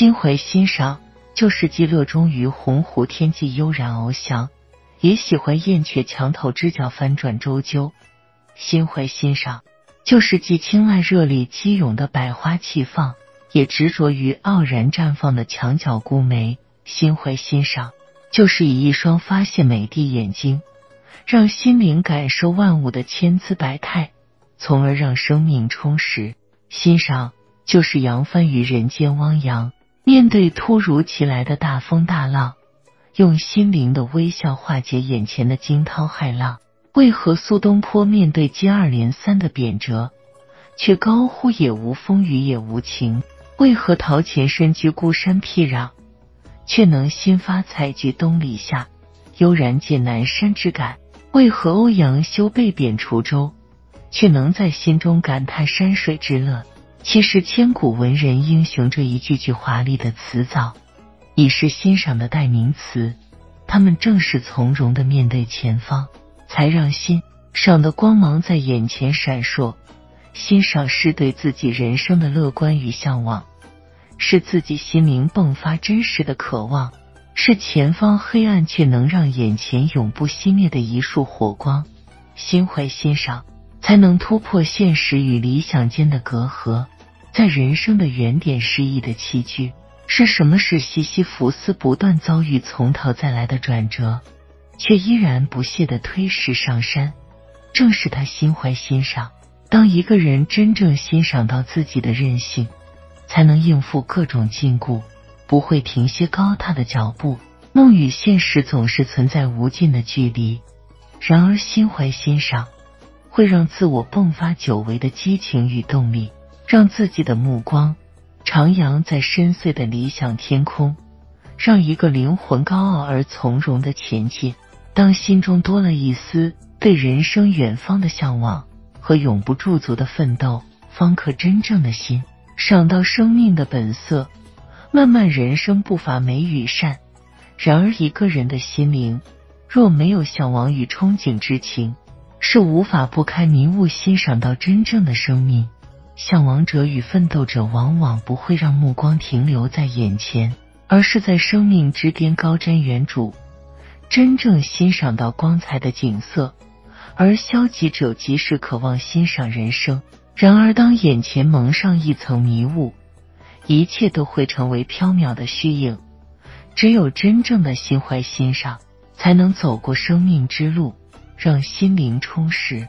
心怀欣赏，就是既乐衷于鸿鹄天际悠然翱翔，也喜欢燕雀墙头枝角翻转周究。心怀欣赏，就是既青睐热烈激涌的百花齐放，也执着于傲然绽放的墙角孤梅。心怀欣赏，就是以一双发现美的眼睛，让心灵感受万物的千姿百态，从而让生命充实。欣赏就是扬帆于人间汪洋，面对突如其来的大风大浪，用心灵的微笑化解眼前的惊涛骇浪。为何苏东坡面对接二连三的贬谪，却高呼也无风雨也无晴？为何陶潜身居孤山僻壤？却能心发采菊东篱下，悠然见南山之感。为何欧阳修被贬滁州，却能在心中感叹山水之乐？其实，千古文人英雄这一句句华丽的词藻，已是欣赏的代名词。他们正是从容的面对前方，才让欣赏的光芒在眼前闪烁。欣赏是对自己人生的乐观与向往。是自己心灵迸发真实的渴望，是前方黑暗却能让眼前永不熄灭的一束火光。心怀欣赏，才能突破现实与理想间的隔阂。在人生的原点失意的棋局，是什么使西西弗斯不断遭遇从头再来的转折，却依然不懈的推石上山？正是他心怀欣赏。当一个人真正欣赏到自己的韧性。才能应付各种禁锢，不会停歇高踏的脚步。梦与现实总是存在无尽的距离，然而心怀欣赏，会让自我迸发久违的激情与动力，让自己的目光徜徉在深邃的理想天空，让一个灵魂高傲而从容的前进。当心中多了一丝对人生远方的向往和永不驻足的奋斗，方可真正的心。赏到生命的本色，漫漫人生不乏美与善。然而，一个人的心灵若没有向往与憧憬之情，是无法拨开迷雾欣赏到真正的生命。向往者与奋斗者往往不会让目光停留在眼前，而是在生命之巅高瞻远瞩，真正欣赏到光彩的景色。而消极者即使渴望欣赏人生。然而，当眼前蒙上一层迷雾，一切都会成为缥缈的虚影。只有真正的心怀欣赏，才能走过生命之路，让心灵充实。